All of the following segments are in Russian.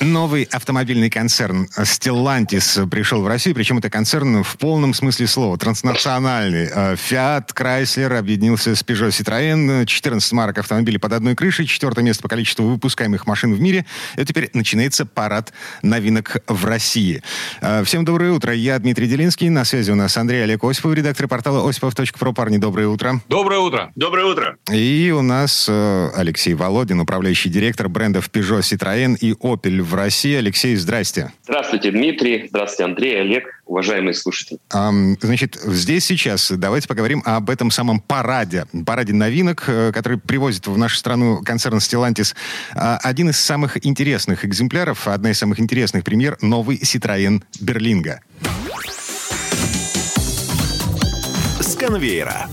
Новый автомобильный концерн Stellantis пришел в Россию, причем это концерн в полном смысле слова, транснациональный. Э, Fiat, Chrysler объединился с Peugeot Citroën, 14 марок автомобилей под одной крышей, четвертое место по количеству выпускаемых машин в мире. И теперь начинается парад новинок в России. Э, Всем доброе утро, я Дмитрий Делинский, на связи у нас Андрей Олег Осипов, редактор портала осипов.про. Парни, доброе утро. Доброе утро. Доброе утро. И у нас э, Алексей Володин, управляющий директор брендов Peugeot, Citroën и Opel в России. Алексей, здрасте. Здравствуйте, Дмитрий. Здравствуйте, Андрей, Олег, уважаемые слушатели. Ам, Значит, здесь сейчас давайте поговорим об этом самом параде. Параде новинок, э, который привозит в нашу страну концерн Stellantis. А, Один из самых интересных экземпляров, одна из самых интересных премьер – новый Citroën Берлинга. С конвейера.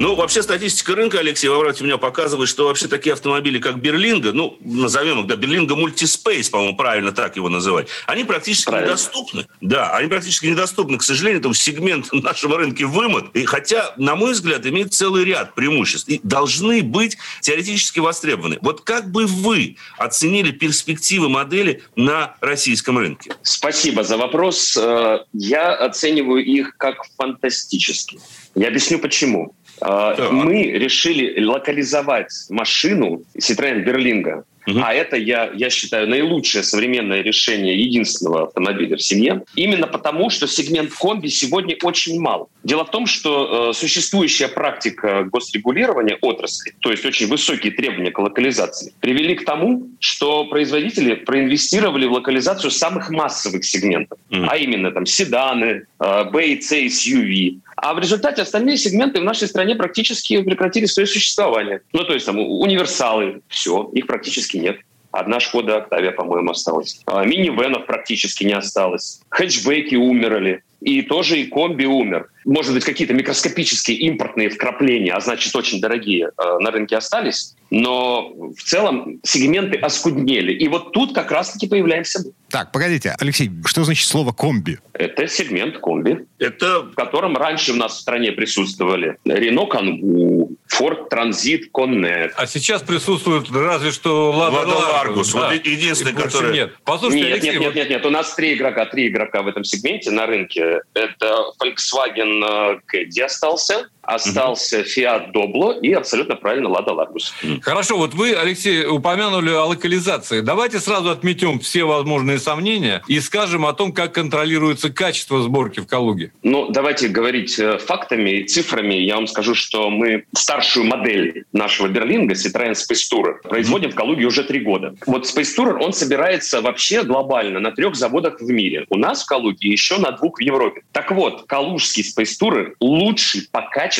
Ну, вообще статистика рынка, Алексей, обратите меня, показывает, что вообще такие автомобили, как Берлинга, ну, назовем их, да, Берлинга Мультиспейс, по-моему, правильно так его называть, они практически Правильно. недоступны. Да, они практически недоступны. К сожалению, там сегмент нашего рынка вымот. И хотя, на мой взгляд, имеет целый ряд преимуществ. И должны быть теоретически востребованы. Вот как бы вы оценили перспективы модели на российском рынке? Спасибо за вопрос. Э, Я оцениваю их как фантастические. Я объясню почему. Так. Мы решили локализовать машину Citroёn Берлинга. Мгм. А это, я, я считаю, наилучшее современное решение единственного автомобиля в семье. Именно потому, что сегмент комби сегодня очень мал. Дело в том, что э, существующая практика госрегулирования отрасли, то есть очень высокие требования к локализации, привели к тому, что производители проинвестировали в локализацию самых массовых сегментов, Мгм. а именно там седаны, э, B и C SUV. А в результате остальные сегменты в нашей стране практически прекратили свое существование. Ну, то есть там универсалы, все, их практически нет. Одна Шкода Октавия, по-моему, осталась. А, Минивенов практически не осталось. Хэтчбеки умерли. И тоже и комби умер. Может быть, какие-то микроскопические импортные вкрапления, а значит, очень дорогие, э, на рынке остались. Но в целом сегменты оскуднели. И вот тут как раз-таки появляемся мы. Так, погодите, Алексей, что значит слово «комби»? Это сегмент комби, Это в котором раньше у нас в стране присутствовали Renault Kangoo, Ford Transit Connect. А сейчас присутствует разве что Лада, Лада Ларгус. да. Вот единственный, который- Нет. Послушайте, Нет, Алексей, нет, нет, вот нет, нет. У нас три игрока, три игрока в этом сегменте на рынке. Это Volkswagen э, Caddy остался, остался Fiat Doblo и абсолютно правильно Lada Largus. Хорошо, вот вы, Алексей, упомянули о локализации. Давайте сразу отметем все возможные сомнения и скажем о том, как контролируется качество сборки в Калуге. Ну, давайте говорить э, фактами и цифрами. Я вам скажу, что мы старшую модель нашего Берлинга, Citroёn Space Tourer, производим в Калуге уже три года. Вот Space Tourer, он собирается вообще глобально на трех заводах в мире. У нас в Калуге еще на двух в Европе. Так вот, калужский Space Tourer лучший по качеству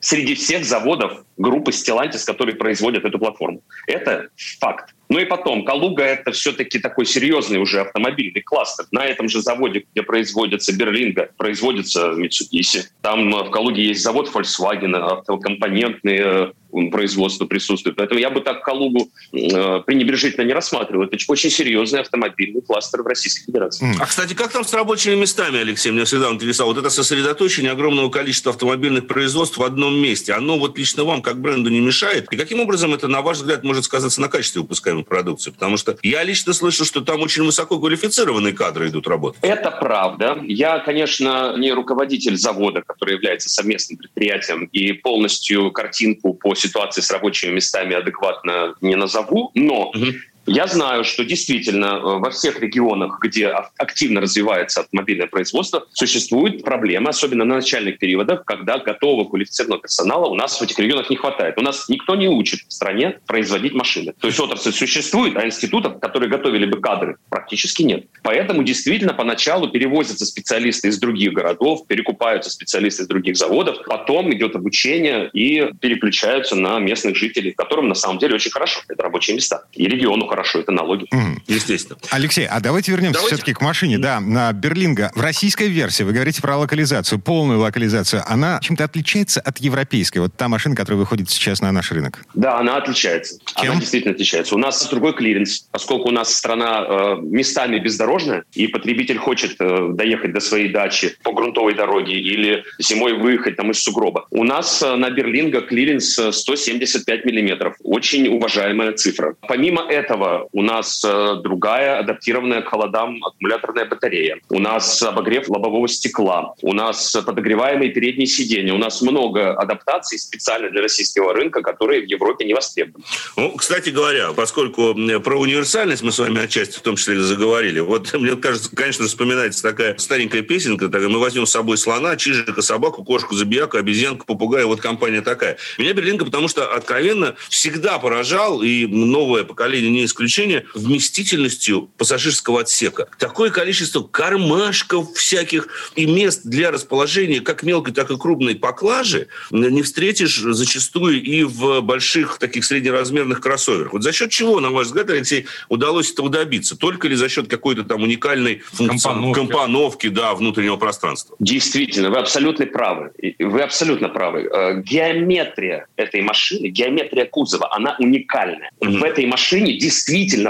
среди всех заводов группы Stellantis, которые производят эту платформу. Это факт. Ну и потом, Калуга — это все-таки такой серьезный уже автомобильный кластер. На этом же заводе, где производится Берлинга, производится Mitsubishi. Там э, в Калуге есть завод Volkswagen, автокомпонентные э, производство присутствует. Поэтому я бы так Калугу э, пренебрежительно не рассматривал. Это очень серьезный автомобильный кластер в Российской Федерации. А, кстати, как там с рабочими местами, Алексей? Меня всегда интересовало. Вот это сосредоточение огромного количества автомобильных производств в одном месте. Оно вот лично вам, как бренду, не мешает? И каким образом это, на ваш взгляд, может сказаться на качестве выпускаемой продукции? Потому что я лично слышу, что там очень высококвалифицированные кадры идут работать. Это правда. Я, конечно, не руководитель завода, который является совместным предприятием, и полностью картинку по ситуации с рабочими местами адекватно не назову, но Мгм. Я знаю, что действительно э, во всех регионах, где ак- активно развивается автомобильное производство, существуют проблемы, особенно на начальных периодах, когда готового квалифицированного персонала у нас в этих регионах не хватает. У нас никто не учит в стране производить машины. То есть отрасль существует, а институтов, которые готовили бы кадры, практически нет. Поэтому действительно поначалу перевозятся специалисты из других городов, перекупаются специалисты из других заводов, потом идет обучение и переключаются на местных жителей, которым на самом деле очень хорошо. Это рабочие места. И региону хорошо, это налоги. Мгм. Естественно. Алексей, а давайте вернемся Давайте. все-таки к машине. Да, на Berlingo. В российской версии, вы говорите про локализацию, полную локализацию, она чем-то отличается от европейской? Вот та машина, которая выходит сейчас на наш рынок. Да, она отличается. Чем? Она действительно отличается. У нас другой клиренс, поскольку у нас страна э, местами бездорожная, и потребитель хочет э, доехать до своей дачи по грунтовой дороге или зимой выехать там из сугроба. У нас э, на Berlingo клиренс э, 175 миллиметров. Очень уважаемая цифра. Помимо этого, у нас э, другая адаптированная к холодам аккумуляторная батарея. У нас обогрев лобового стекла. У нас подогреваемые передние сиденья. У нас много адаптаций специально для российского рынка, которые в Европе не востребованы. Ну, кстати говоря, поскольку про универсальность мы с вами отчасти в том числе заговорили, вот мне кажется, конечно, вспоминается такая старенькая песенка, такая, мы возьмем с собой слона, чижика, собаку, кошку, забияку, обезьянку, попугая, вот компания такая. Меня Берлинка, потому что откровенно всегда поражал, и новое поколение не исключение, вместительностью пассажирского отсека. Такое количество кармашков всяких и мест для расположения как мелкой, так и крупной поклажи не встретишь зачастую и в больших таких среднеразмерных кроссоверах. Вот за счет чего, на ваш взгляд, Алексей, удалось этого добиться? Только ли за счет какой-то там уникальной функции- Компоновки. компоновки да, внутреннего пространства? Действительно, вы абсолютно правы. Вы абсолютно правы. Э, Геометрия этой машины, геометрия кузова, она уникальная. Мгм. В этой машине действительно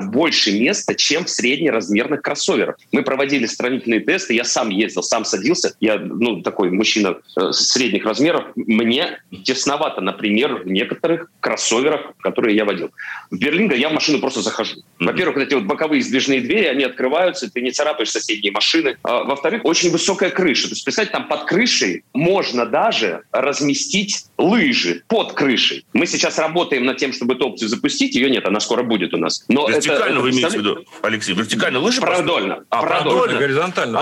больше места, чем в среднеразмерных кроссоверах. Мы проводили сравнительные тесты, я сам ездил, сам садился. Я ну, такой мужчина э, средних размеров. Мне тесновато, например, в некоторых кроссоверах, которые я водил. В Берлинго я в машину просто захожу. Во-первых, вот эти вот боковые сдвижные двери, они открываются, ты не царапаешь соседние машины. А, во-вторых, очень высокая крыша. То есть, представьте, там под крышей можно даже разместить лыжи под крышей. Мы сейчас работаем над тем, чтобы эту опцию запустить. Ее нет, она скоро будет у нас. Но Вертикально это, вы имеете в виду, Алексей? Вертикально лыжи? Продольно. А, Продольно. продольно? Горизонтально.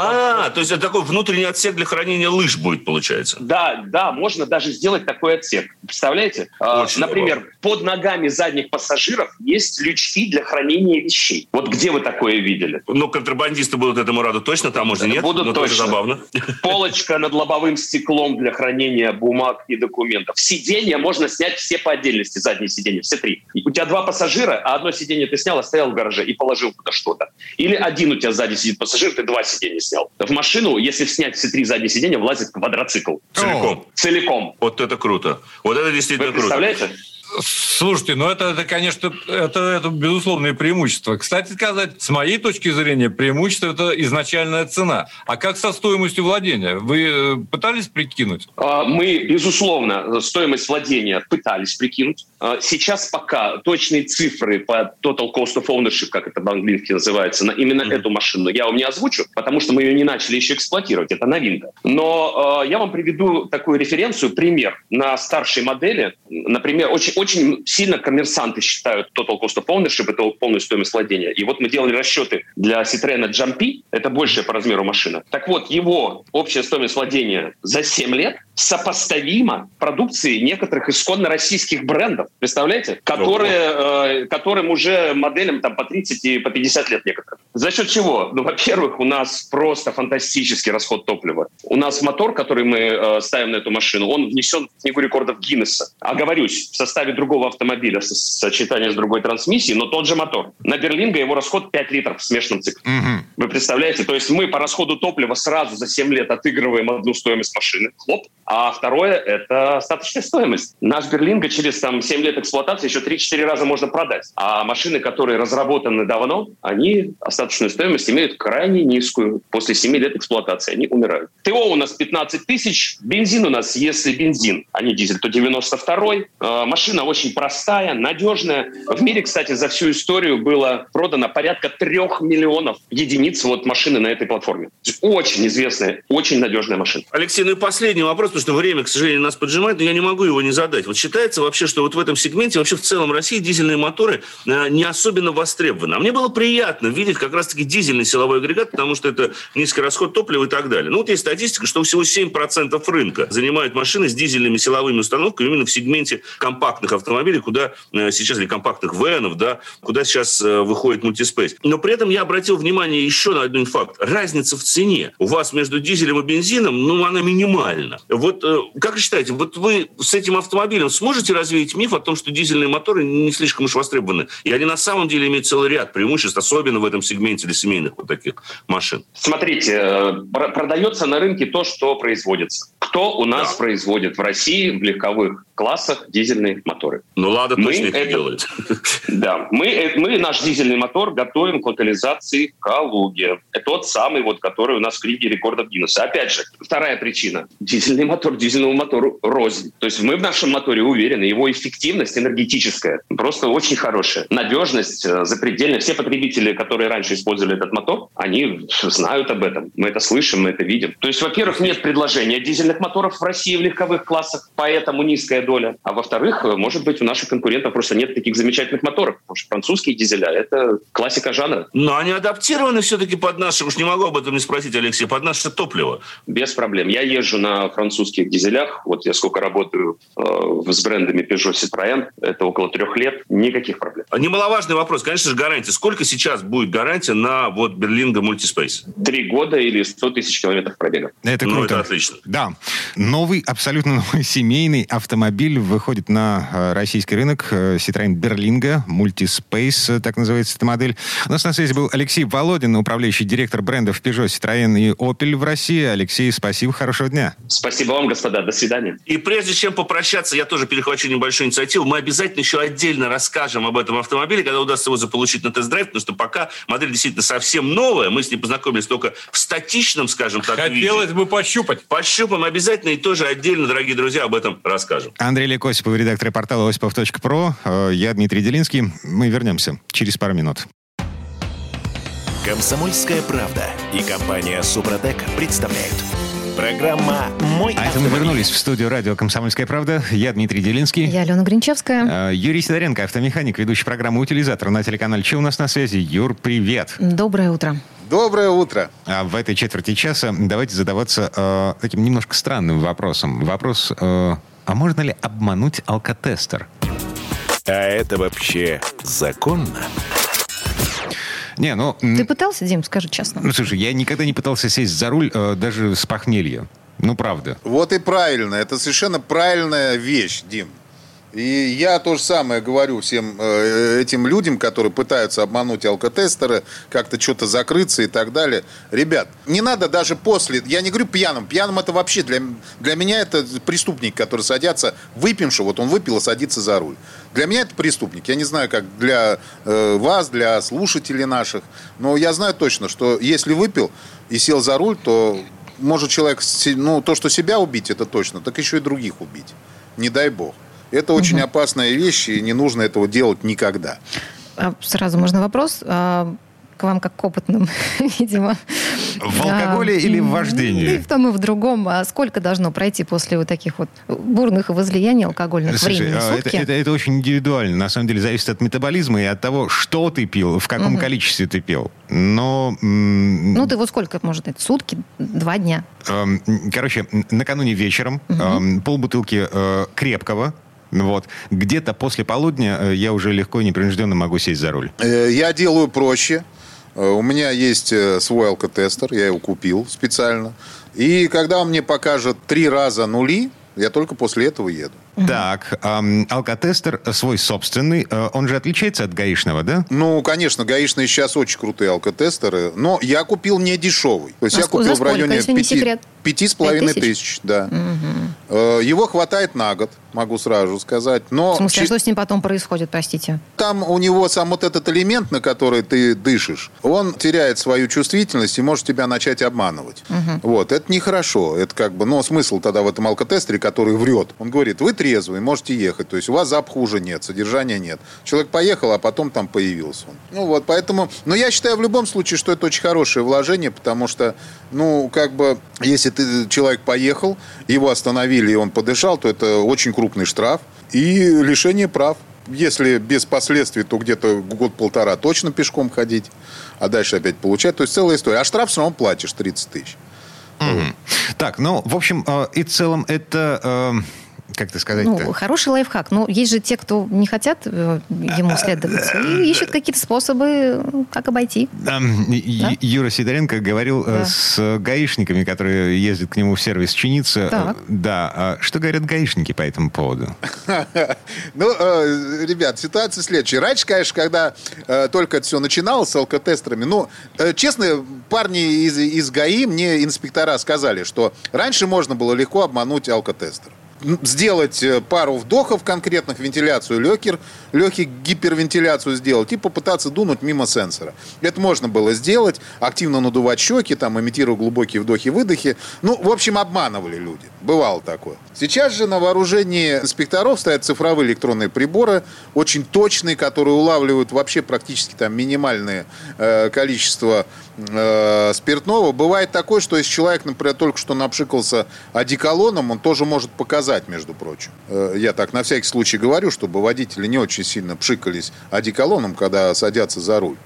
А, то есть это такой внутренний отсек для хранения лыж будет, получается. Да, да, можно даже сделать такой отсек. Представляете? А, Очень Например, под ногами задних пассажиров есть лючки для хранения вещей. Вот где вы такое видели? Ну, контрабандисты будут этому рады точно, там можно нет. Будут но тоже точно. забавно. Полочка над лобовым стеклом для хранения бумаг и документов. Сиденья можно снять все по отдельности, задние сиденья, все три. У тебя два пассажира, а одно сиденье ты снял, оставил в гараже и положил туда что-то. Или один у тебя сзади сидит пассажир, ты два сиденья снял. В машину, если снять все три задние сиденья, влазит квадроцикл. Целиком. Целиком. Вот это круто. Вот это Вы действительно круто. представляете? Слушайте, ну это, это конечно, это, это безусловное преимущество. Кстати сказать, с моей точки зрения, преимущество – это изначальная цена. А как со стоимостью владения? Вы э, пытались прикинуть? А, Мы, безусловно, стоимость владения пытались прикинуть. А, Сейчас пока точные цифры по total cost of ownership, как это по-английски называется, на именно эту машину я вам не озвучу, потому что мы ее не начали еще эксплуатировать, это новинка. Но э, я вам приведу такую референцию, пример. На старшей модели, например, очень, очень сильно коммерсанты считают total cost of ownership, это полную стоимость владения. И вот мы делали расчеты для Citroёn Jumpy, это большая по размеру машина. Так вот, его общая стоимость владения за 7 лет сопоставима продукции некоторых исконно российских брендов, представляете? Которые, э, которым уже моделям там по 30 и по 50 лет некоторым. За счет чего? Ну, во-первых, у нас просто фантастический расход топлива. У нас мотор, который мы э, ставим на эту машину, он внесен в книгу рекордов Гиннесса. Оговорюсь, в составе другого автомобиля, с- сочетание с другой трансмиссией, но тот же мотор. На Берлинга его расход 5 литров в смешанном цикле. Мгм. Вы представляете? То есть мы по расходу топлива сразу за 7 лет отыгрываем одну стоимость машины. Хлоп. А второе – это остаточная стоимость. Наш Берлинга через там, 7 лет эксплуатации еще 3-4 раза можно продать. А машины, которые разработаны давно, они остаточную стоимость имеют крайне низкую. После 7 лет эксплуатации они умирают. ТО у нас 15 тысяч. Бензин у нас, если бензин, а не дизель, то 92-й. Э, Машина очень простая, надежная. В мире, кстати, за всю историю было продано порядка трех миллионов единиц вот машины на этой платформе. Очень известная, очень надежная машина. Алексей, ну и последний вопрос, потому что время, к сожалению, нас поджимает, но я не могу его не задать. Вот считается вообще, что вот в этом сегменте, вообще в целом России дизельные моторы э, не особенно востребованы. А мне было приятно видеть как раз-таки дизельный силовой агрегат, потому что это низкий расход топлива и так далее. Ну вот есть статистика, что всего 7% рынка занимают машины с дизельными силовыми установками именно в сегменте компактных автомобилей, куда э, сейчас, или компактных венов, да, куда сейчас э, выходит мультиспейс. Но при этом я обратил внимание еще на один факт. Разница в цене у вас между дизелем и бензином, ну, она минимальна. Вот Вот э, как вы считаете, вот вы с этим автомобилем сможете развеять миф о том, что дизельные моторы не слишком уж востребованы? И они на самом деле имеют целый ряд преимуществ, особенно в этом сегменте для семейных вот таких машин. Смотрите, э, продается на рынке то, что производится. Кто у нас да. производит в России в легковых классах дизельные моторы? Ну, Лада мы точно это делает. Да, мы, э, мы наш дизельный мотор готовим к локализации в Калуге. Это тот самый, вот, который у нас в книге рекордов Гиннесса. Опять же, вторая причина. Дизельный мотор дизельному мотору рознь. То есть мы в нашем моторе уверены, его эффективность энергетическая просто очень хорошая. Надежность э, запредельная. Все потребители, которые раньше использовали этот мотор, они знают об этом. Мы это слышим, мы это видим. То есть, во-первых, нет предложения дизельных моторов в России в легковых классах, поэтому низкая доля. А во-вторых, э, может быть, у наших конкурентов просто нет таких замечательных моторов. Потому что французские дизеля — это классика жанра. Но они адаптированы все-таки под наши, уж не могу об этом не спросить, Алексей, под наше топливо. Без проблем. Я езжу на французских дизелях. Вот я сколько работаю э, с брендами Peugeot Citroën, это около трех лет, никаких проблем. Немаловажный вопрос, конечно же, гарантия. Сколько сейчас будет гарантия на вот Берлинга Мультиспейс? Три года или 100 тысяч километров пробега. Это круто. Ну, это отлично. Да. Новый, абсолютно новый семейный автомобиль выходит на э, российский рынок. Э, Citroën Берлинга Multispace, э, так называется эта модель. У нас на связи был Алексей Володин, управляющий директор брендов Peugeot, Citroën и Opel в России. Алексей, спасибо, хорошего дня. Спасибо вам, господа, до свидания. И прежде чем попрощаться, я тоже перехвачу небольшую инициативу. Мы обязательно еще отдельно расскажем об этом автомобиле, когда удастся его заполучить на тест-драйв, потому что пока модель действительно совсем новая, мы с ней познакомились только в статичном, скажем так, Хотелось виде. бы пощупать. Пощупаем обязательно и тоже отдельно, дорогие друзья, об этом расскажем. Андрей Лекосипов, редактор портала осипов.про. Э, я Дмитрий Делинский. Мы вернемся через пару минут. Комсомольская правда и компания Супротек представляют. Программа «Мой А это мы вернулись в студию радио «Комсомольская правда». Я Дмитрий Делинский. Я Алена Гринчевская. Э, Юрий Сидоренко, автомеханик, ведущий программы «Утилизатор» на телеканале Че у нас на связи. Юр, привет. Доброе утро. Доброе утро. А в этой четверти часа давайте задаваться э, таким немножко странным вопросом. Вопрос, э, а можно ли обмануть алкотестер? А это вообще законно? Не, ну... Ты пытался, Дим, скажи честно? Ну, слушай, я никогда не пытался сесть за руль э, даже с похмелья. Ну, правда. Вот и правильно. Это совершенно правильная вещь, Дим. И я то же самое говорю всем э, этим людям, которые пытаются обмануть алкотестеры, как-то что-то закрыться и так далее. Ребят, не надо даже после, я не говорю пьяным, пьяным это вообще для, для меня это преступник, который садятся, выпивший, вот он выпил и садится за руль. Для меня это преступник. Я не знаю, как для э, вас, для слушателей наших, но я знаю точно, что если выпил и сел за руль, то может человек, ну, то, что себя убить, это точно, так еще и других убить. Не дай бог. Это очень угу. опасная вещь, и не нужно этого делать никогда. А, сразу можно вопрос а, к вам как к опытным, видимо. В алкоголе а, или в вождении? И в том, и в другом. А сколько должно пройти после вот таких вот бурных возлияний алкогольных Слушай, времени? Это, это, это очень индивидуально. На самом деле зависит от метаболизма и от того, что ты пил, в каком угу. количестве ты пил. Но... Ну, ты вот сколько, может, это сутки, два дня? Эм, короче, накануне вечером угу. полбутылки э, крепкого, вот. Где-то после полудня э, я уже легко и непринужденно могу сесть за руль. Э, я делаю проще. Э, у меня есть свой алкотестер, я его купил специально. И когда он мне покажет три раза нули, я только после этого еду. Так, эм, алкотестер свой собственный, э, он же отличается от гаишного, да? Ну, конечно, гаишные сейчас очень крутые алкотестеры, но я купил не дешевый. То есть а я купил сколько, в районе если секрет? пяти с половиной тысяч, да. Угу. Его хватает на год, могу сразу сказать. Но в смысле, а что с ним потом происходит, простите? Там у него сам вот этот элемент, на который ты дышишь, он теряет свою чувствительность и может тебя начать обманывать. Угу. Вот, это нехорошо. Это как бы, ну, смысл тогда в этом алкотестере, который врет. Он говорит, вы трезвый, можете ехать. То есть у вас запаха уже нет, содержания нет. Человек поехал, а потом там появился он. Ну вот, поэтому... Но я считаю в любом случае, что это очень хорошее вложение, потому что, ну, как бы, если ты, человек поехал, его остановили, и он подышал, то это очень крупный штраф и лишение прав. Если без последствий, то где-то год-полтора точно пешком ходить, а дальше опять получать. То есть целая история. А штраф все равно платишь 30 тысяч. Mm-hmm. Так, ну, в общем, э, и в целом это... Э как это сказать-то? Ну, хороший лайфхак. Но есть же те, кто не хотят э, ему следовать и ищут какие-то способы, как обойти. Ю- Юра Сидоренко говорил э, Да. с гаишниками, которые ездят к нему в сервис чиниться. Так. Да. А Что говорят гаишники по этому поводу? Ну, э, ребят, ситуация следующая. Раньше, конечно, когда только это все начиналось с алкотестерами, ну, честно, парни из, из ГАИ мне инспектора сказали, что раньше можно было легко обмануть алкотестер. Сделать э, пару вдохов конкретных, вентиляцию легких, легких гипервентиляцию сделать и попытаться дунуть мимо сенсора. Это можно было сделать, активно надувать щеки, там, имитируя глубокие вдохи-выдохи. Ну, в общем, обманывали люди. Бывало такое. Сейчас же на вооружении инспекторов стоят цифровые электронные приборы, очень точные, которые улавливают вообще практически там минимальное э, количество э, спиртного. Бывает такое, что если человек, например, только что напшикался одеколоном, он тоже может показать, между прочим. Э, я так на всякий случай говорю, чтобы водители не очень сильно пшикались одеколоном, когда садятся за руль.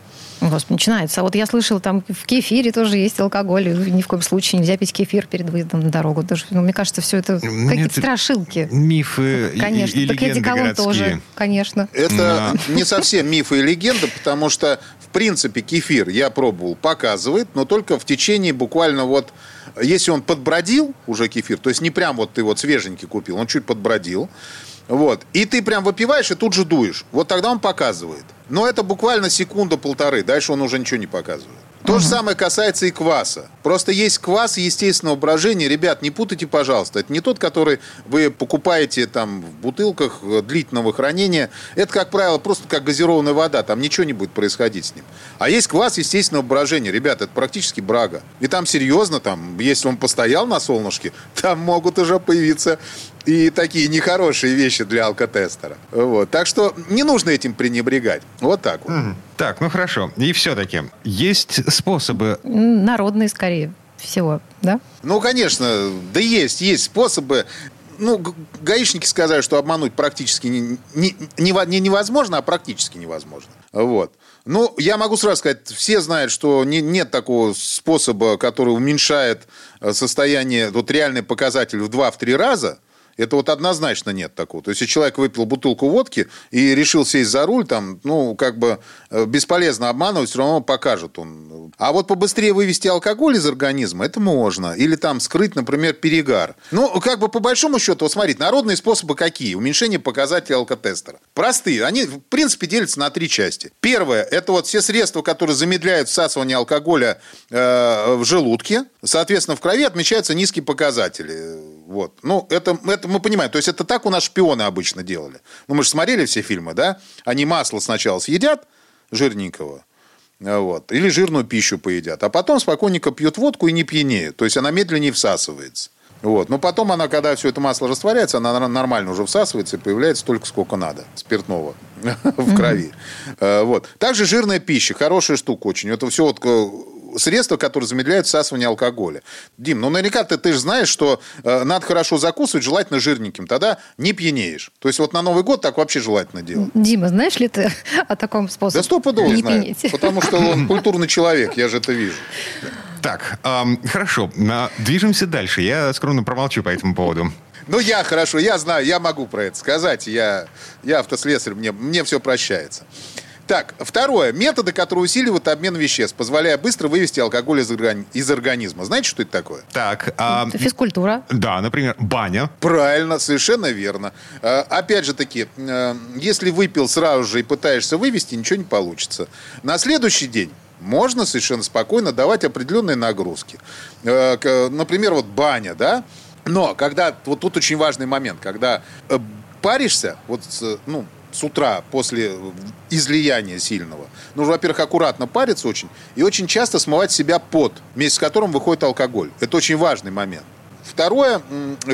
Господи, начинается. А вот я слышала, там в кефире тоже есть алкоголь. Ни в коем случае нельзя пить кефир перед выездом на дорогу. Даже, ну, мне кажется, все это какие-то это страшилки. Мифы Конечно. и, так и легенды одеколон городские. тоже, конечно. Это не совсем мифы и легенда, потому что, в принципе, кефир, я пробовал, показывает, но только в течение буквально вот, если он подбродил уже кефир, то есть не прям вот ты вот свеженький купил, он чуть подбродил, вот, и ты прям выпиваешь и тут же дуешь, вот тогда он показывает. Но это буквально секунда-полторы, дальше он уже ничего не показывает. То же самое касается и кваса. Просто есть квас естественного брожения. Ребят, не путайте, пожалуйста. Это не тот, который вы покупаете там в бутылках э, длительного хранения. Это, как правило, просто как газированная вода. Там ничего не будет происходить с ним. А есть квас естественного брожения. Ребят, это практически брага. И там серьезно, там, если он постоял на солнышке, там могут уже появиться и такие нехорошие вещи для алкотестера. Вот. Так что не нужно этим пренебрегать. Вот так вот. Так, ну хорошо. И все-таки есть способы... Народные, скорее всего, да? Ну, конечно, да есть, есть способы. Ну, гаишники сказали, что обмануть практически не, не- нево- не невозможно, а практически невозможно. Вот. Ну, я могу сразу сказать, все знают, что не- нет такого способа, который уменьшает э, состояние, вот реальный показатель в 2-3 раза. Это вот однозначно нет такого. То есть, если человек выпил бутылку водки и решил сесть за руль, там, ну, как бы э, бесполезно обманывать, все равно покажет он. А вот побыстрее вывести алкоголь из организма, это можно. Или там скрыть, например, перегар. Ну, как бы по большому счету, вот смотрите, народные способы какие? Уменьшение показателей алкотестера. Простые. Они, в принципе, делятся на три части. Первое, это вот все средства, которые замедляют всасывание алкоголя э, в желудке. Соответственно, в крови отмечаются низкие показатели. Вот. Ну, это, это мы понимаем. То есть, это так у нас шпионы обычно делали. Ну, мы же смотрели все фильмы, да? Они масло сначала съедят, жирненького, а вот, или жирную пищу поедят, а потом спокойненько пьют водку и не пьянеют. То есть, она медленнее всасывается. Вот. Но потом она, когда все это масло растворяется, она нормально уже всасывается и появляется столько, сколько надо спиртного в крови. Э, Вот. Также жирная пища. Хорошая штука очень. Это все вот э, средства, которые замедляют всасывание алкоголя. Дим, ну наверняка ты, ты же знаешь, что э, надо хорошо закусывать, желательно жирненьким. Тогда не пьянеешь. То есть вот на Новый год так вообще желательно делать. Дима, знаешь ли ты о таком способе? Да стопудово не знаю. пьянеть? Потому что он культурный человек, я же это вижу. Так, ам, хорошо. А, Движемся дальше. Я скромно промолчу по этому поводу. Ну, я хорошо, я знаю, я могу про это сказать. Я, я автослесарь, мне, мне все прощается. Так, второе. Методы, которые усиливают обмен веществ, позволяя быстро вывести алкоголь из, органи- из организма. Знаете, что это такое? Так, а, Физкультура. да, например, баня. Правильно, совершенно верно. Э, Опять же таки, э, если выпил сразу же и пытаешься вывести, ничего не получится. На следующий день можно совершенно спокойно давать определенные нагрузки. Э, Например, вот баня, да? Но когда, вот тут очень важный момент, когда э, паришься, вот, ну, с утра после излияния сильного, нужно, во-первых, аккуратно париться очень и очень часто смывать себя пот, вместе с которым выходит алкоголь. Это очень важный момент. Второе,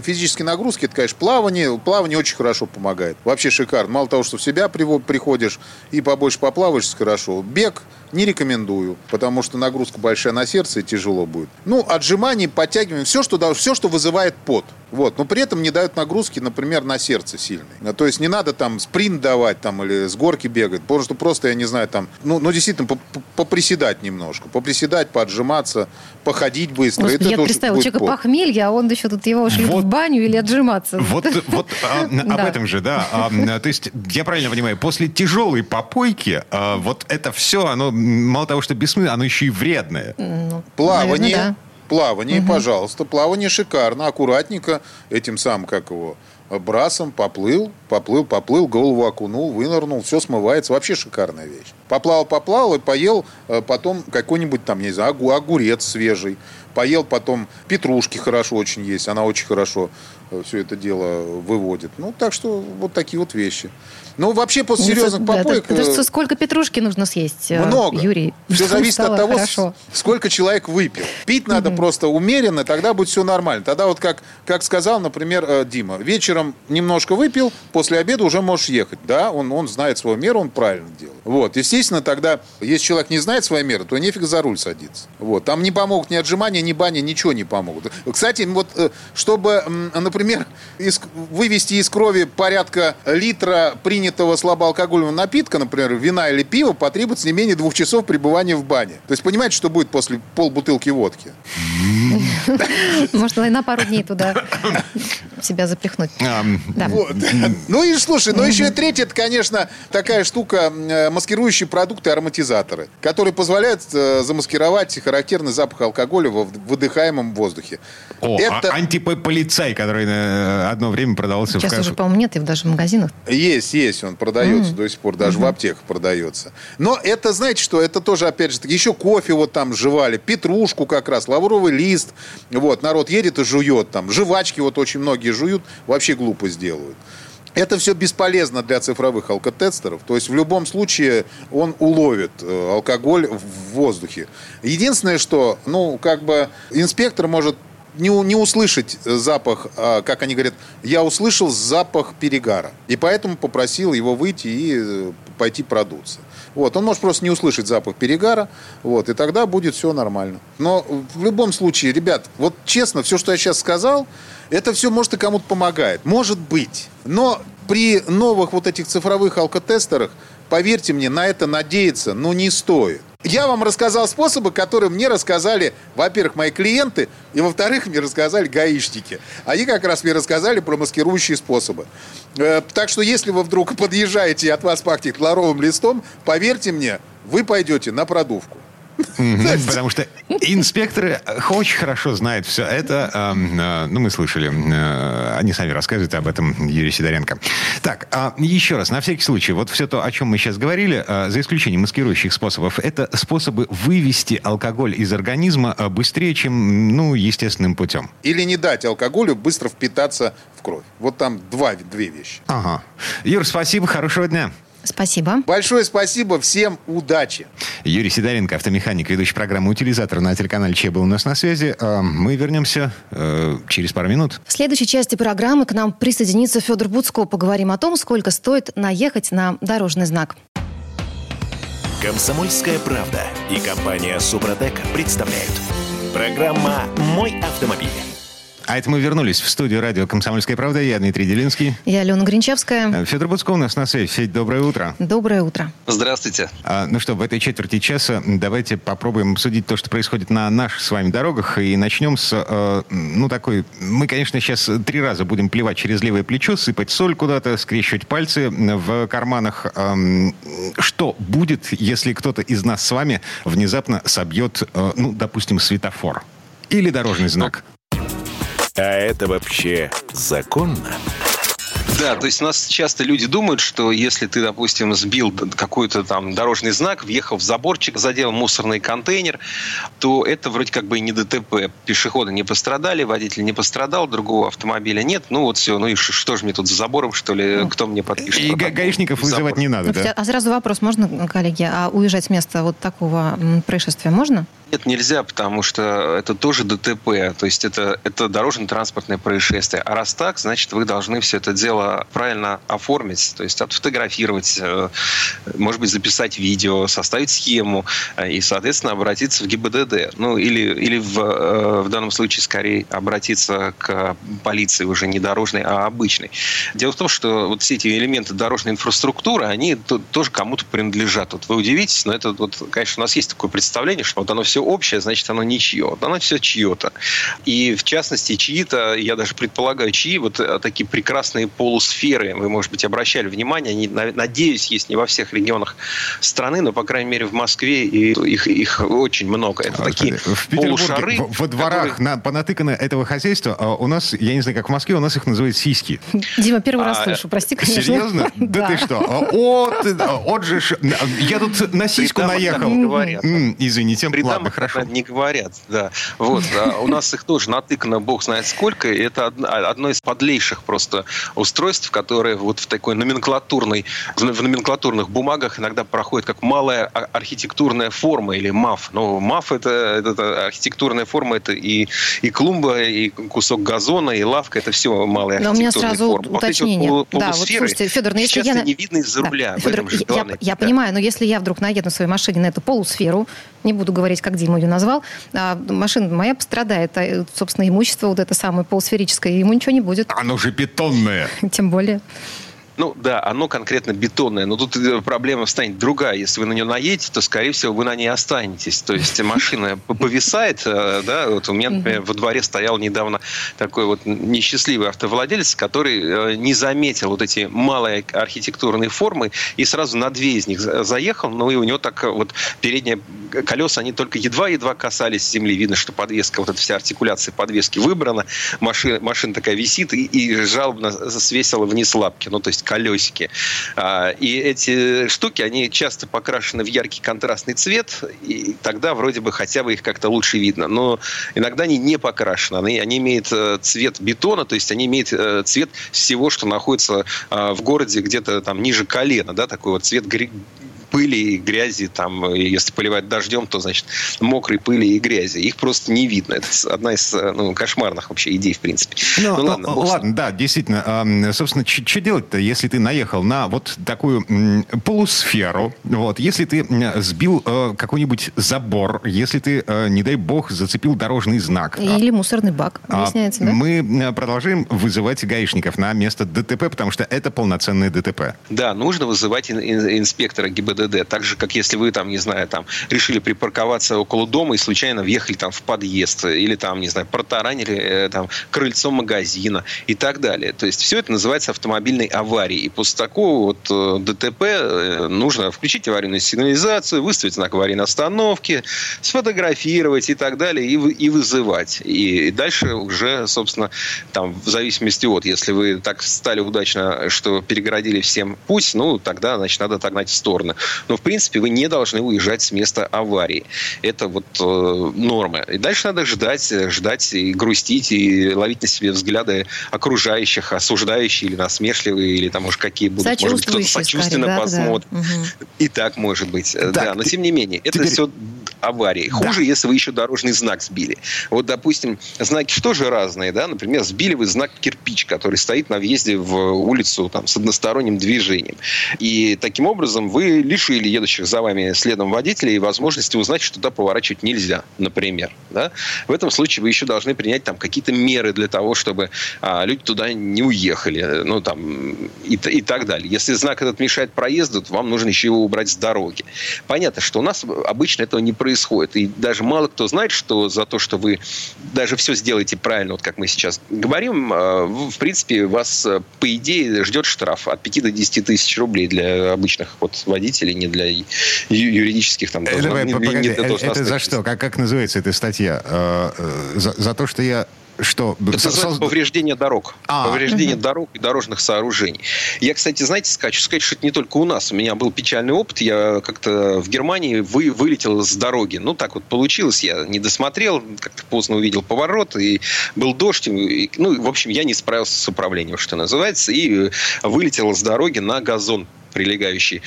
физические нагрузки, это, конечно, плавание. Плавание очень хорошо помогает. Вообще шикарно. Мало того, что в себя приходишь и побольше поплаваешь, хорошо. Бег не рекомендую, потому что нагрузка большая на сердце и тяжело будет. Ну, отжимания, подтягивания, все, что, все, что вызывает пот. Вот. Но при этом не дают нагрузки, например, на сердце сильной. То есть не надо там спринт давать там, или с горки бегать, потому что просто, я не знаю, там, ну, ну действительно, поприседать немножко. Поприседать, поджиматься, походить быстро. Господи, это я представила, человека плохо. похмелье, а он еще тут его шли вот, в баню или отжиматься. Вот, вот а, об этом же, да. А, то есть, я правильно понимаю, после тяжелой попойки а, вот это все, оно мало того, что бессмысленно, оно еще и вредное. Ну, Плавание. Наверное, да. Плавание, угу. пожалуйста. Плавание шикарно, аккуратненько. Этим самым, как его, брасом поплыл, поплыл, поплыл, голову окунул, вынырнул, все смывается. Вообще шикарная вещь. Поплавал, поплавал и поел э, потом какой-нибудь там, не знаю, огурец свежий. Поел потом петрушки хорошо очень есть. Она очень хорошо все это дело выводит. Ну, так что вот такие вот вещи. Ну, вообще, после серьезных да, попоек... Да, да, сколько петрушки нужно съесть, э, Много. Юрий? Все зависит от того, хорошо. сколько человек выпил. Пить надо просто умеренно, тогда будет все нормально. Тогда вот как, как сказал, например, э, Дима, вечером немножко выпил, после обеда уже можешь ехать. Да, он, он знает свою меру, он правильно делает. Вот, естественно, тогда, если человек не знает своей меры, то нефиг за руль садиться. Вот, там не помогут ни отжимания, ни бани, ничего не помогут. Кстати, вот, э, чтобы, например, из, вывести из крови порядка литра принятого слабоалкогольного напитка, например, вина или пива, потребуется не менее двух часов пребывания в бане. То есть понимаете, что будет после полбутылки водки? Может, на пару дней туда себя запихнуть. Ну и слушай, ну еще и третье, это, конечно, такая штука, э, маскирующие продукты, ароматизаторы, которые позволяют э, замаскировать характерный запах алкоголя в выдыхаемом воздухе. О, это... антиполицай, который э, одно время продавался Сейчас в уже, по-моему, нет и даже в магазинах. Есть, есть есть, он продается mm. до сих пор, даже mm-hmm. в аптеках продается. Но это, знаете что, это тоже, опять же, еще кофе вот там жевали, петрушку как раз, лавровый лист. Вот, народ едет и жует там. Жвачки вот очень многие жуют, вообще глупо сделают. Это все бесполезно для цифровых алкотестеров. То есть в любом случае он уловит э, алкоголь в воздухе. Единственное, что, ну, как бы инспектор может не, не услышать запах, а, как они говорят, я услышал запах перегара. И поэтому попросил его выйти и э, пойти продуться. Вот, он может просто не услышать запах перегара, вот, и тогда будет все нормально. Но в любом случае, ребят, вот честно, все, что я сейчас сказал, это все может и кому-то помогает. Может быть. Но при новых вот этих цифровых алкотестерах, поверьте мне, на это надеяться, ну, не стоит. Я вам рассказал способы, которые мне рассказали, во-первых, мои клиенты, и, во-вторых, мне рассказали гаишники. Они как раз мне рассказали про маскирующие способы. Э, так что, если вы вдруг подъезжаете и от вас пахнет ларовым листом, поверьте мне, вы пойдете на продувку. Потому что инспекторы очень хорошо знают все это. Э, ну, мы слышали. Э, они сами рассказывают об этом Юрий Сидоренко. Так, а, еще раз, на всякий случай, вот все то, о чем мы сейчас говорили, э, за исключением маскирующих способов, это способы вывести алкоголь из организма быстрее, чем, ну, естественным путем. Или не дать алкоголю быстро впитаться в кровь. Вот там два, две вещи. Ага. Юр, спасибо, хорошего дня. Спасибо. Большое спасибо, всем удачи. Юрий Сидоренко, автомеханик, ведущий программы «Утилизатор» на телеканале Че был у нас на связи. А, мы вернемся э, через пару минут. В следующей части программы к нам присоединится Федор Буцко. Поговорим о том, сколько стоит наехать на дорожный знак. Комсомольская правда и компания «Супротек» представляют. Программа «Мой автомобиль». А это мы вернулись в студию радио «Комсомольская правда». Я Дмитрий Делинский. Я Алена Гринчевская. Э, Федор Буцко у нас на связи. Федь, доброе утро. Доброе утро. Здравствуйте. А, ну что, в этой четверти часа давайте попробуем обсудить то, что происходит на наших с вами дорогах. И начнем с, э, ну, такой... Мы, конечно, сейчас три раза будем плевать через левое плечо, сыпать соль куда-то, скрещивать пальцы в карманах. Э, что будет, если кто-то из нас с вами внезапно собьет, э, ну, допустим, светофор? Или дорожный знак? А это вообще законно? Да, то есть у нас часто люди думают, что если ты, допустим, сбил какой-то там дорожный знак, въехал в заборчик, задел мусорный контейнер, то это вроде как бы не ДТП. Пешеходы не пострадали, водитель не пострадал, другого автомобиля нет. Ну вот все, ну и что же мне тут за забором, что ли, кто мне подпишет? И га- гаишников вызывать не надо, да? А сразу вопрос, можно, коллеги, а уезжать с места вот такого происшествия можно? Нет, нельзя, потому что это тоже ДТП, то есть это, это дорожно-транспортное происшествие. А раз так, значит, вы должны все это дело правильно оформить, то есть отфотографировать, э, может быть, записать видео, составить схему э, и, соответственно, обратиться в ГИБДД. Ну, или, или в, э, в данном случае скорее обратиться к полиции уже не дорожной, а обычной. Дело в том, что вот все эти элементы дорожной инфраструктуры, они тоже кому-то принадлежат. Вот вы удивитесь, но это вот, конечно, у нас есть такое представление, что вот оно все общее, значит, оно ничье. Вот оно все чье-то. И, в частности, чьи-то, я даже предполагаю, чьи вот такие прекрасные полусферы, вы, может быть, обращали внимание, они, надеюсь, есть не во всех регионах страны, но, по крайней мере, в Москве и их, их очень много. Это такие в полушары. В, во дворах которые... на, понатыкано этого хозяйства, а у нас, я не знаю, как в Москве, у нас их называют сиськи. Дима, первый раз а, слышу, прости, конечно. Серьезно? Да ты что? Вот, вот же... Я тут на сиську наехал. говорят. Извините, ладно, хорошо. Не говорят, да. Вот, у нас их тоже натыкано, бог знает сколько. Это одно из подлейших просто устройств, которые вот в такой номенклатурной, в номенклатурных бумагах иногда проходит как малая архитектурная форма или МАФ. Но МАФ это, это архитектурная форма, это и, и клумба, и кусок газона, и лавка, это все малая Но у меня сразу формы. уточнение. Вот вот да, вот слушайте, Федор, но если я... не видно из-за да. руля. Федор, я, я, я понимаю, но если я вдруг наеду на своей машине на эту полусферу, не буду говорить, как Дима ее назвал, а машина моя пострадает, а, собственно, имущество вот это самое полусферическое, ему ничего не будет. Оно же бетонное. Тем более. Ну да, оно конкретно бетонное, но тут э, проблема станет другая. Если вы на нее наедете, то, скорее всего, вы на ней останетесь. То есть машина повисает, э, да, вот у меня, например, во дворе стоял недавно такой вот несчастливый автовладелец, который э, не заметил вот эти малые архитектурные формы и сразу на две из них заехал, но и у него так вот передние колеса, они только едва-едва касались земли. Видно, что подвеска, вот эта вся артикуляция подвески выбрана, машина, машина такая висит и, и жалобно свесила вниз лапки. Ну, то есть колесики. А, и эти штуки, они часто покрашены в яркий контрастный цвет, и тогда вроде бы хотя бы их как-то лучше видно. Но иногда они не покрашены. Они, они имеют э, цвет бетона, то есть они имеют э, цвет всего, что находится а, в городе где-то там ниже колена, да, такой вот цвет пыли и грязи, там, если поливать дождем, то, значит, мокрой пыли и грязи. Их просто не видно. Это одна из ну, кошмарных вообще идей, в принципе. Ну, ну ладно, ладно, да, действительно. Собственно, что делать-то, если ты наехал на вот такую полусферу, вот, если ты сбил э, какой-нибудь забор, если ты, э, не дай бог, зацепил дорожный знак. Или мусорный бак, выясняется, да? Мы продолжаем вызывать гаишников на место ДТП, потому что это полноценное ДТП. Да, нужно вызывать инспектора ГИБДД ГИБДД. Так же, как если вы там, не знаю, там решили припарковаться около дома и случайно въехали там в подъезд или там, не знаю, протаранили э, там крыльцо магазина и так далее. То есть все это называется автомобильной аварией. И после такого вот э, ДТП э, нужно включить аварийную сигнализацию, выставить знак аварийной остановки, сфотографировать и так далее, и, и вызывать. И дальше уже, собственно, там, в зависимости от, если вы так стали удачно, что перегородили всем путь, ну, тогда, значит, надо отогнать в сторону. Но, в принципе, вы не должны уезжать с места аварии. Это вот э, норма. И дальше надо ждать, ждать и грустить, и ловить на себе взгляды окружающих, осуждающие или насмешливые, или там, может, какие будут. Может быть, кто-то сочувственно скорее, да, посмотрит. Да. Угу. И так может быть. Так, да, но, тем не менее, это теперь... все аварии. Хуже, да. если вы еще дорожный знак сбили. Вот, допустим, знаки что же разные, да? Например, сбили вы знак кирпич, который стоит на въезде в улицу там, с односторонним движением. И таким образом вы лишили едущих за вами следом водителей возможности узнать, что туда поворачивать нельзя, например. Да? В этом случае вы еще должны принять там какие-то меры для того, чтобы а, люди туда не уехали, ну там и, и так далее. Если знак этот мешает проезду, то вам нужно еще его убрать с дороги. Понятно, что у нас обычно этого не происходит. И даже мало кто знает, что за то, что вы даже все сделаете правильно, вот как мы сейчас говорим, а, в принципе, вас, по идее, ждет штраф от 5 до 10 тысяч рублей для обычных вот водителей не для юридических там... Это, должно, погоди, не, не это, это за что? Как, как называется эта статья? Э, э, за, за то, что я что? Это повреждение дорог. А, повреждение угу. дорог и дорожных сооружений. Я, кстати, знаете, хочу сказать, что это не только у нас. У меня был печальный опыт. Я как-то в Германии вы, вылетел с дороги. Ну, так вот получилось. Я не досмотрел, как-то поздно увидел поворот, и был дождь. И, ну, в общем, я не справился с управлением, что называется, и вылетел с дороги на газон прилегающий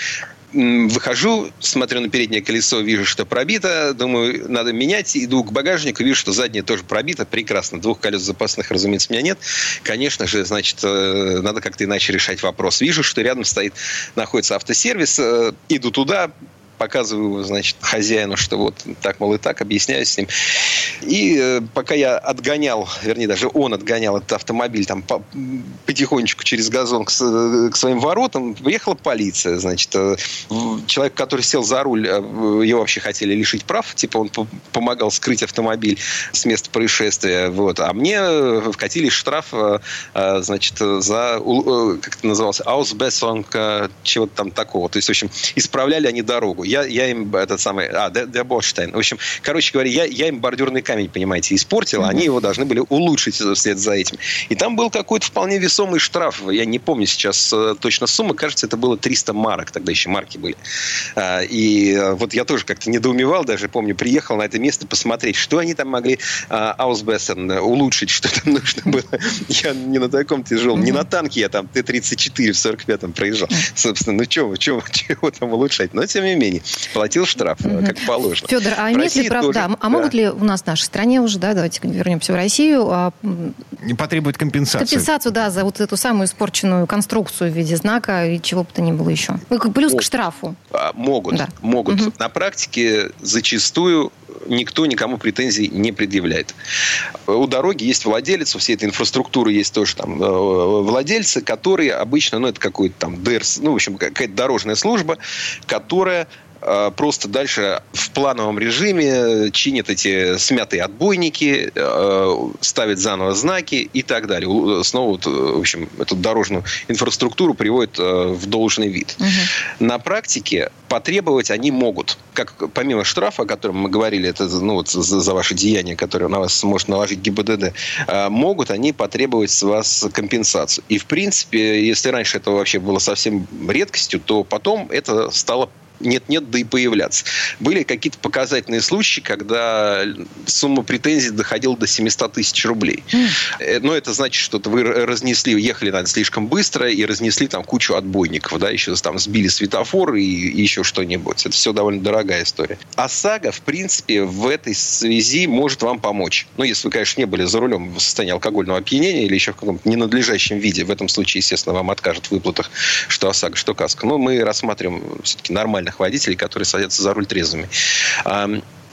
Выхожу, смотрю на переднее колесо, вижу, что пробито. Думаю, надо менять. Иду к багажнику, вижу, что заднее тоже пробито. Прекрасно. Двух колес запасных, разумеется, у меня нет. Конечно же, значит, э, надо как-то иначе решать вопрос. Вижу, что рядом стоит, находится автосервис. Э, иду туда, показываю, значит, хозяину, что вот так, мол, и так, объясняю с ним. И э, пока я отгонял, вернее, даже он отгонял этот автомобиль там по, потихонечку через газон к, к своим воротам, приехала полиция, значит. Э, человек, который сел за руль, э, его вообще хотели лишить прав, типа он помогал скрыть автомобиль с места происшествия, вот. А мне вкатили штраф, значит, за, как это называлось, Ausbessung, чего-то там такого. То есть, в общем, исправляли они дорогу я, я им этот самый... А, Дебоштайн. В общем, короче говоря, я, я им бордюрный камень, понимаете, испортил, mm-hmm. они его должны были улучшить вслед за этим. И там был какой-то вполне весомый штраф. Я не помню сейчас э, точно суммы. Кажется, это было 300 марок. Тогда еще марки были. А, и э, вот я тоже как-то недоумевал даже, помню, приехал на это место посмотреть, что они там могли Аусбессен улучшить, что там нужно было. Я не на таком тяжелом, не на танке я там Т-34 в 45-м проезжал. Собственно, ну чего, чего, чего там улучшать? Но тем не менее, платил штраф, угу. как положено. Федор, а имеет ли прав... да, а могут ли у нас в нашей стране уже, да, давайте вернемся в Россию, а... не потребовать компенсацию? Компенсацию, да, за вот эту самую испорченную конструкцию в виде знака и чего бы то ни было еще. Ну, плюс к штрафу. А, могут, да. могут. Угу. На практике зачастую никто никому претензий не предъявляет. У дороги есть владелец, у всей этой инфраструктуры есть тоже там э, владельцы, которые обычно, ну, это какой-то там ДЭРС, ну, в общем, какая-то дорожная служба, которая просто дальше в плановом режиме чинит эти смятые отбойники, э, ставит заново знаки и так далее. Снова, вот, в общем, эту дорожную инфраструктуру приводит э, в должный вид. Угу. На практике потребовать они могут. Как помимо штрафа, о котором мы говорили, это ну, вот, за, за ваше деяние, которое на вас может наложить ГИБДД, могут они потребовать с вас компенсацию. И, в принципе, если раньше это вообще было совсем редкостью, то потом это стало нет-нет, да и появляться. Были какие-то показательные случаи, когда сумма претензий доходила до 700 тысяч рублей. Mm. Но это значит, что вы разнесли, ехали, наверное, слишком быстро и разнесли там кучу отбойников, да, еще там сбили светофор и, и еще что-нибудь. Это все довольно дорогая история. ОСАГО, в принципе, в этой связи может вам помочь. Ну, если вы, конечно, не были за рулем в состоянии алкогольного опьянения или еще в каком-то ненадлежащем виде. В этом случае, естественно, вам откажут в выплатах, что ОСАГО, что КАСКО. Но мы рассматриваем все-таки нормально нормальных водителей, которые садятся за руль трезвыми.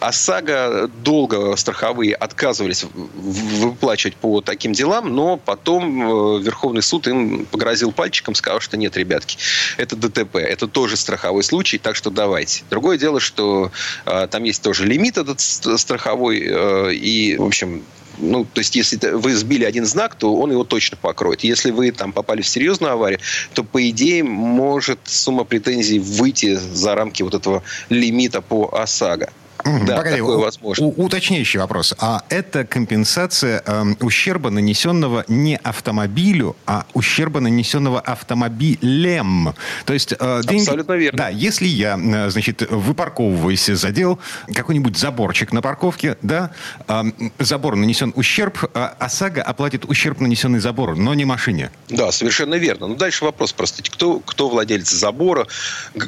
ОСАГО долго страховые отказывались выплачивать по таким делам, но потом э, Верховный суд им погрозил пальчиком, сказал, что нет, ребятки, это ДТП, это тоже страховой случай, так что давайте. Другое дело, что э, там есть тоже лимит этот страховой, э, и, в общем, ну, то есть, если вы сбили один знак, то он его точно покроет. Если вы там попали в серьезную аварию, то, по идее, может сумма претензий выйти за рамки вот этого лимита по ОСАГО. Да, Погоди, такое возможно. У, уточняющий вопрос. А это компенсация э, ущерба, нанесенного не автомобилю, а ущерба, нанесенного автомобилем. То есть... Э, деньги... Абсолютно верно. Да, если я, э, значит, выпарковываюсь, задел какой-нибудь заборчик на парковке, да, э, забор нанесен ущерб, а ОСАГО оплатит ущерб, нанесенный забору, но не машине. Да, совершенно верно. Ну, дальше вопрос просто, кто, кто владелец забора,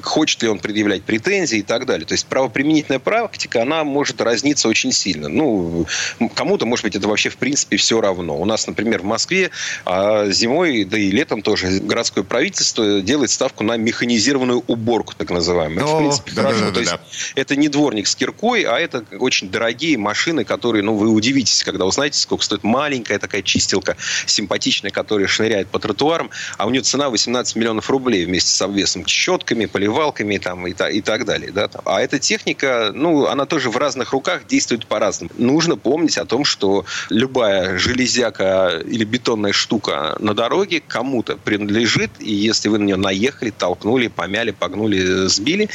хочет ли он предъявлять претензии и так далее. То есть правоприменительное право практика, она может разниться очень сильно. Ну, кому-то, может быть, это вообще в принципе все равно. У нас, например, в Москве а зимой, да и летом тоже городское правительство делает ставку на механизированную уборку, так называемую. Это, в принципе, да, хорошо. Да, да, То есть это не дворник с киркой, а это очень дорогие машины, которые, ну, вы удивитесь, когда узнаете, сколько стоит маленькая такая чистилка, симпатичная, которая шныряет по тротуарам, а у нее цена 18 миллионов рублей вместе с обвесом, щетками, поливалками там, и, и так далее. Да? А эта техника, ну, она тоже в разных руках действует по-разному. Нужно помнить о том, что любая железяка или бетонная штука на дороге кому-то принадлежит, и если вы на нее наехали, толкнули, помяли, погнули, сбили,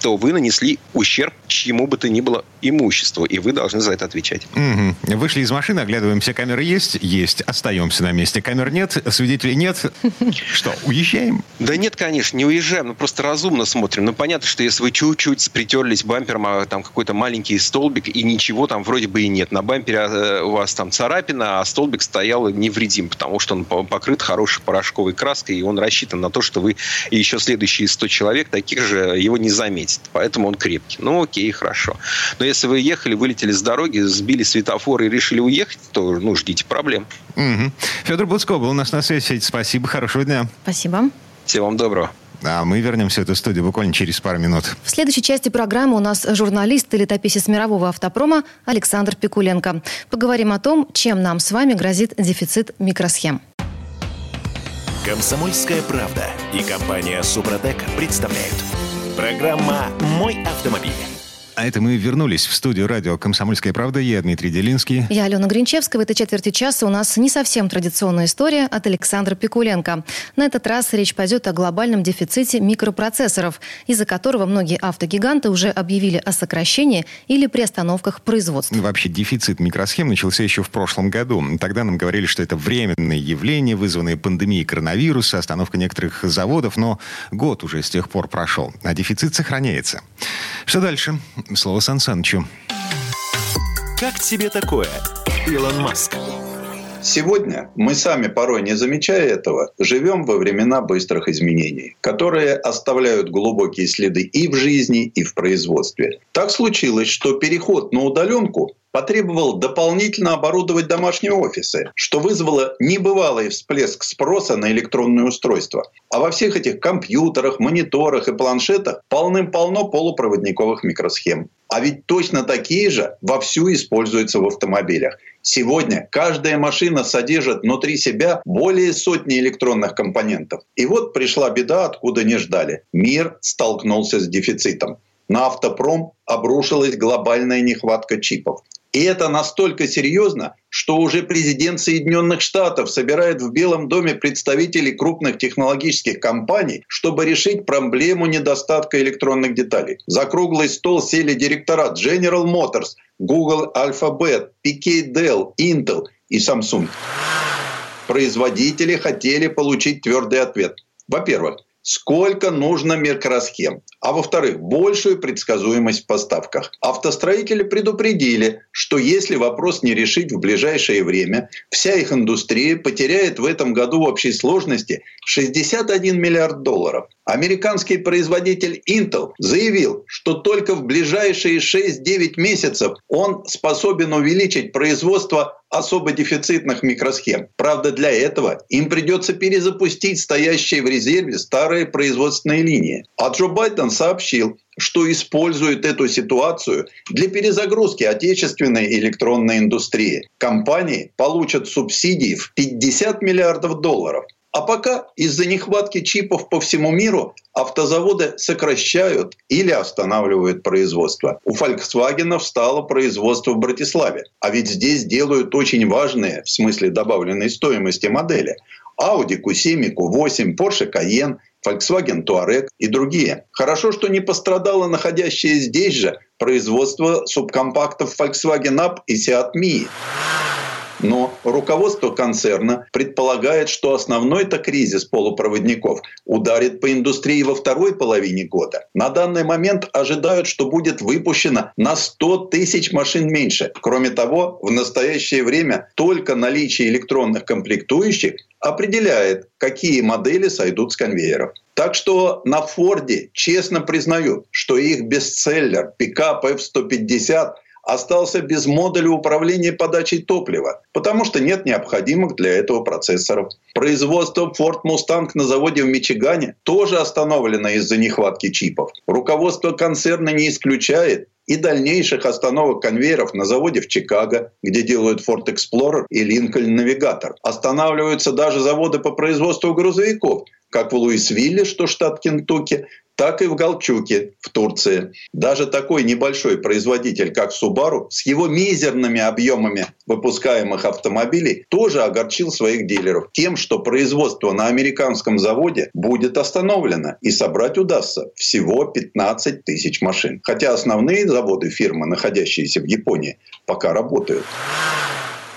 то вы нанесли ущерб чьему бы то ни было имуществу, и вы должны за это отвечать. Угу. Вышли из машины, оглядываемся, камеры есть? Есть. Остаемся на месте. Камер нет, свидетелей нет. Что, уезжаем? Да нет, конечно, не уезжаем, мы просто разумно смотрим. Ну, понятно, что если вы чуть-чуть притерлись бампером, а там какой-то маленький столбик, и ничего там вроде бы и нет. На бампере э, у вас там царапина, а столбик стоял невредим, потому что он покрыт хорошей порошковой краской, и он рассчитан на то, что вы и еще следующие 100 человек таких же его не заметят. Поэтому он крепкий. Ну, окей, хорошо. Но если вы ехали, вылетели с дороги, сбили светофор и решили уехать, то, ну, ждите проблем. Угу. Федор Буцко был у нас на связи. Спасибо, хорошего дня. Спасибо. Всего вам доброго. А мы вернемся в эту студию буквально через пару минут. В следующей части программы у нас журналист и летописец мирового автопрома Александр Пикуленко. Поговорим о том, чем нам с вами грозит дефицит микросхем. Комсомольская правда и компания Супротек представляют. Программа «Мой автомобиль». А это мы вернулись в студию радио «Комсомольская правда». Я Дмитрий Делинский. Я Алена Гринчевская. В этой четверти часа у нас не совсем традиционная история от Александра Пикуленко. На этот раз речь пойдет о глобальном дефиците микропроцессоров, из-за которого многие автогиганты уже объявили о сокращении или приостановках производства. Ну, вообще дефицит микросхем начался еще в прошлом году. Тогда нам говорили, что это временное явление, вызванное пандемией коронавируса, остановка некоторых заводов, но год уже с тех пор прошел, а дефицит сохраняется. Что дальше? Слово Сан Санычу. Как тебе такое, Илон Маск? Сегодня мы сами, порой не замечая этого, живем во времена быстрых изменений, которые оставляют глубокие следы и в жизни, и в производстве. Так случилось, что переход на удаленку потребовал дополнительно оборудовать домашние офисы, что вызвало небывалый всплеск спроса на электронные устройства. А во всех этих компьютерах, мониторах и планшетах полным-полно полупроводниковых микросхем. А ведь точно такие же вовсю используются в автомобилях. Сегодня каждая машина содержит внутри себя более сотни электронных компонентов. И вот пришла беда, откуда не ждали. Мир столкнулся с дефицитом. На автопром обрушилась глобальная нехватка чипов. И это настолько серьезно, что уже президент Соединенных Штатов собирает в Белом доме представителей крупных технологических компаний, чтобы решить проблему недостатка электронных деталей. За круглый стол сели директора General Motors, Google Alphabet, PK Dell, Intel и Samsung. Производители хотели получить твердый ответ. Во-первых, сколько нужно микросхем, а во-вторых, большую предсказуемость в поставках. Автостроители предупредили, что если вопрос не решить в ближайшее время, вся их индустрия потеряет в этом году в общей сложности 61 миллиард долларов. Американский производитель Intel заявил, что только в ближайшие 6-9 месяцев он способен увеличить производство особо дефицитных микросхем. Правда, для этого им придется перезапустить стоящие в резерве старые производственные линии. А Джо Байден сообщил, что использует эту ситуацию для перезагрузки отечественной электронной индустрии. Компании получат субсидии в 50 миллиардов долларов – а пока из-за нехватки чипов по всему миру автозаводы сокращают или останавливают производство. У Volkswagen встало производство в Братиславе. А ведь здесь делают очень важные, в смысле добавленной стоимости модели. Audi Q7, Q8, Porsche Cayenne, Volkswagen Touareg и другие. Хорошо, что не пострадало находящее здесь же производство субкомпактов Volkswagen Up и Seat Mii. Но руководство концерна предполагает, что основной-то кризис полупроводников ударит по индустрии во второй половине года. На данный момент ожидают, что будет выпущено на 100 тысяч машин меньше. Кроме того, в настоящее время только наличие электронных комплектующих определяет, какие модели сойдут с конвейеров. Так что на Форде честно признают, что их бестселлер пикап F-150 остался без модуля управления подачей топлива, потому что нет необходимых для этого процессоров. Производство Ford Mustang на заводе в Мичигане тоже остановлено из-за нехватки чипов. Руководство концерна не исключает и дальнейших остановок конвейеров на заводе в Чикаго, где делают Ford Explorer и Lincoln Navigator. Останавливаются даже заводы по производству грузовиков, как в Луисвилле, что штат Кентукки, так и в Галчуке в Турции. Даже такой небольшой производитель, как Subaru, с его мизерными объемами выпускаемых автомобилей, тоже огорчил своих дилеров тем, что производство на американском заводе будет остановлено и собрать удастся всего 15 тысяч машин. Хотя основные заводы фирмы, находящиеся в Японии, пока работают.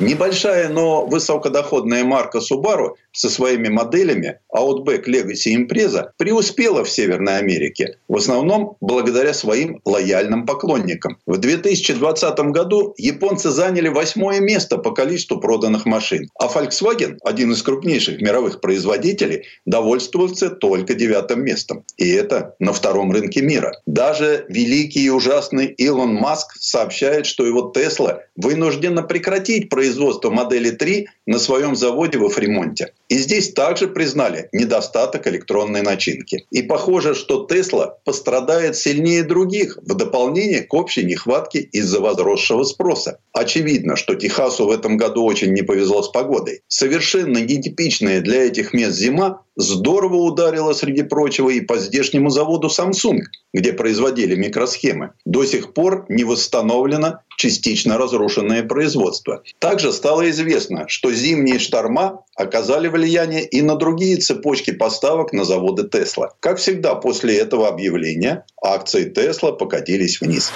Небольшая, но высокодоходная марка Subaru со своими моделями Outback Legacy Impreza преуспела в Северной Америке, в основном благодаря своим лояльным поклонникам. В 2020 году японцы заняли восьмое место по количеству проданных машин, а Volkswagen, один из крупнейших мировых производителей, довольствовался только девятым местом. И это на втором рынке мира. Даже великий и ужасный Илон Маск сообщает, что его Тесла вынуждена прекратить производство производства модели 3 на своем заводе во Фримонте. И здесь также признали недостаток электронной начинки. И похоже, что Тесла пострадает сильнее других в дополнение к общей нехватке из-за возросшего спроса. Очевидно, что Техасу в этом году очень не повезло с погодой. Совершенно нетипичная для этих мест зима здорово ударила, среди прочего, и по здешнему заводу Samsung, где производили микросхемы. До сих пор не восстановлено частично разрушенное производство. Также стало известно, что зимние шторма оказали влияние и на другие цепочки поставок на заводы Тесла. Как всегда, после этого объявления акции Тесла покатились вниз.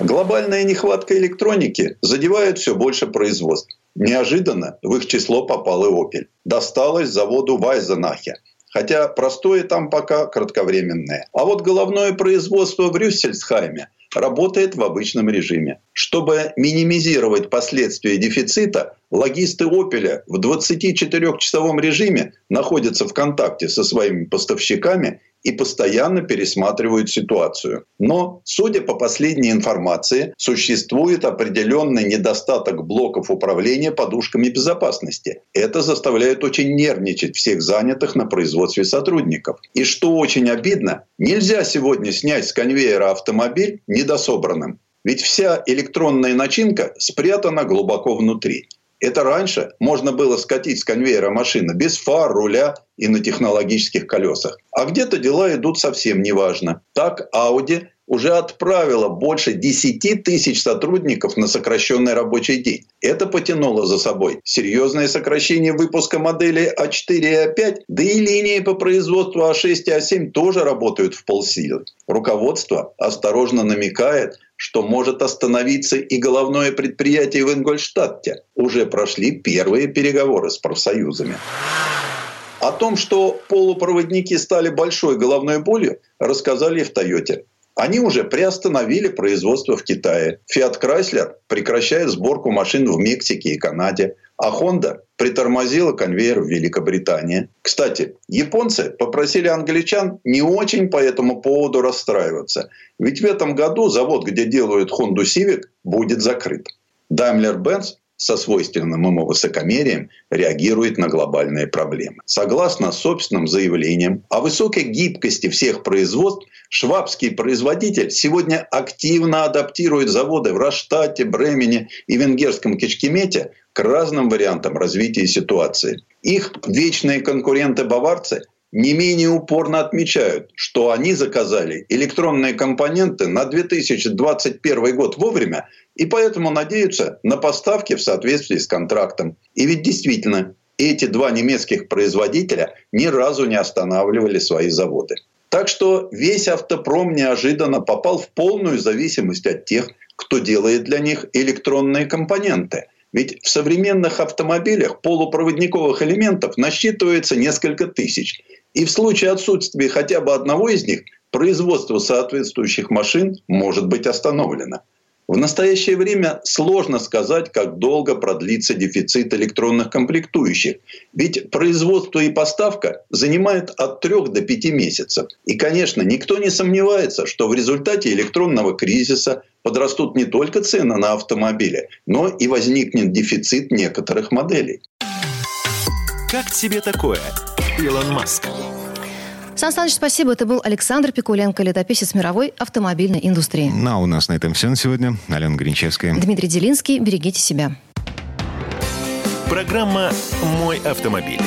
Глобальная нехватка электроники задевает все больше производств. Неожиданно в их число попал и Opel. Досталось заводу Вайзенахе. Хотя простое там пока кратковременное. А вот головное производство в Рюссельсхайме работает в обычном режиме. Чтобы минимизировать последствия дефицита, логисты «Опеля» в 24-часовом режиме находятся в контакте со своими поставщиками и постоянно пересматривают ситуацию. Но, судя по последней информации, существует определенный недостаток блоков управления подушками безопасности. Это заставляет очень нервничать всех занятых на производстве сотрудников. И что очень обидно, нельзя сегодня снять с конвейера автомобиль недособранным. Ведь вся электронная начинка спрятана глубоко внутри. Это раньше можно было скатить с конвейера машины без фар, руля и на технологических колесах. А где-то дела идут совсем неважно. Так Audi уже отправила больше 10 тысяч сотрудников на сокращенный рабочий день. Это потянуло за собой серьезное сокращение выпуска моделей А4 и А5, да и линии по производству А6 и А7 тоже работают в полсилы. Руководство осторожно намекает, что может остановиться и головное предприятие в Ингольштадте. Уже прошли первые переговоры с профсоюзами. О том, что полупроводники стали большой головной болью, рассказали в Тойоте. Они уже приостановили производство в Китае. Fiat Chrysler прекращает сборку машин в Мексике и Канаде. А Honda притормозила конвейер в Великобритании. Кстати, японцы попросили англичан не очень по этому поводу расстраиваться. Ведь в этом году завод, где делают Honda Civic, будет закрыт. Daimler-Benz со свойственным ему высокомерием реагирует на глобальные проблемы. Согласно собственным заявлениям о высокой гибкости всех производств, швабский производитель сегодня активно адаптирует заводы в Раштате, Бремене и венгерском Кичкемете к разным вариантам развития ситуации. Их вечные конкуренты-баварцы не менее упорно отмечают, что они заказали электронные компоненты на 2021 год вовремя и поэтому надеются на поставки в соответствии с контрактом. И ведь действительно, эти два немецких производителя ни разу не останавливали свои заводы. Так что весь автопром неожиданно попал в полную зависимость от тех, кто делает для них электронные компоненты. Ведь в современных автомобилях полупроводниковых элементов насчитывается несколько тысяч. И в случае отсутствия хотя бы одного из них производство соответствующих машин может быть остановлено. В настоящее время сложно сказать, как долго продлится дефицит электронных комплектующих. Ведь производство и поставка занимает от 3 до 5 месяцев. И, конечно, никто не сомневается, что в результате электронного кризиса подрастут не только цены на автомобили, но и возникнет дефицит некоторых моделей. Как тебе такое, Илон Маск? Сан Саныч, спасибо. Это был Александр Пикуленко, летописец мировой автомобильной индустрии. Ну, а у нас на этом все на сегодня. Алена Гринчевская. Дмитрий Делинский. Берегите себя. Программа «Мой автомобиль».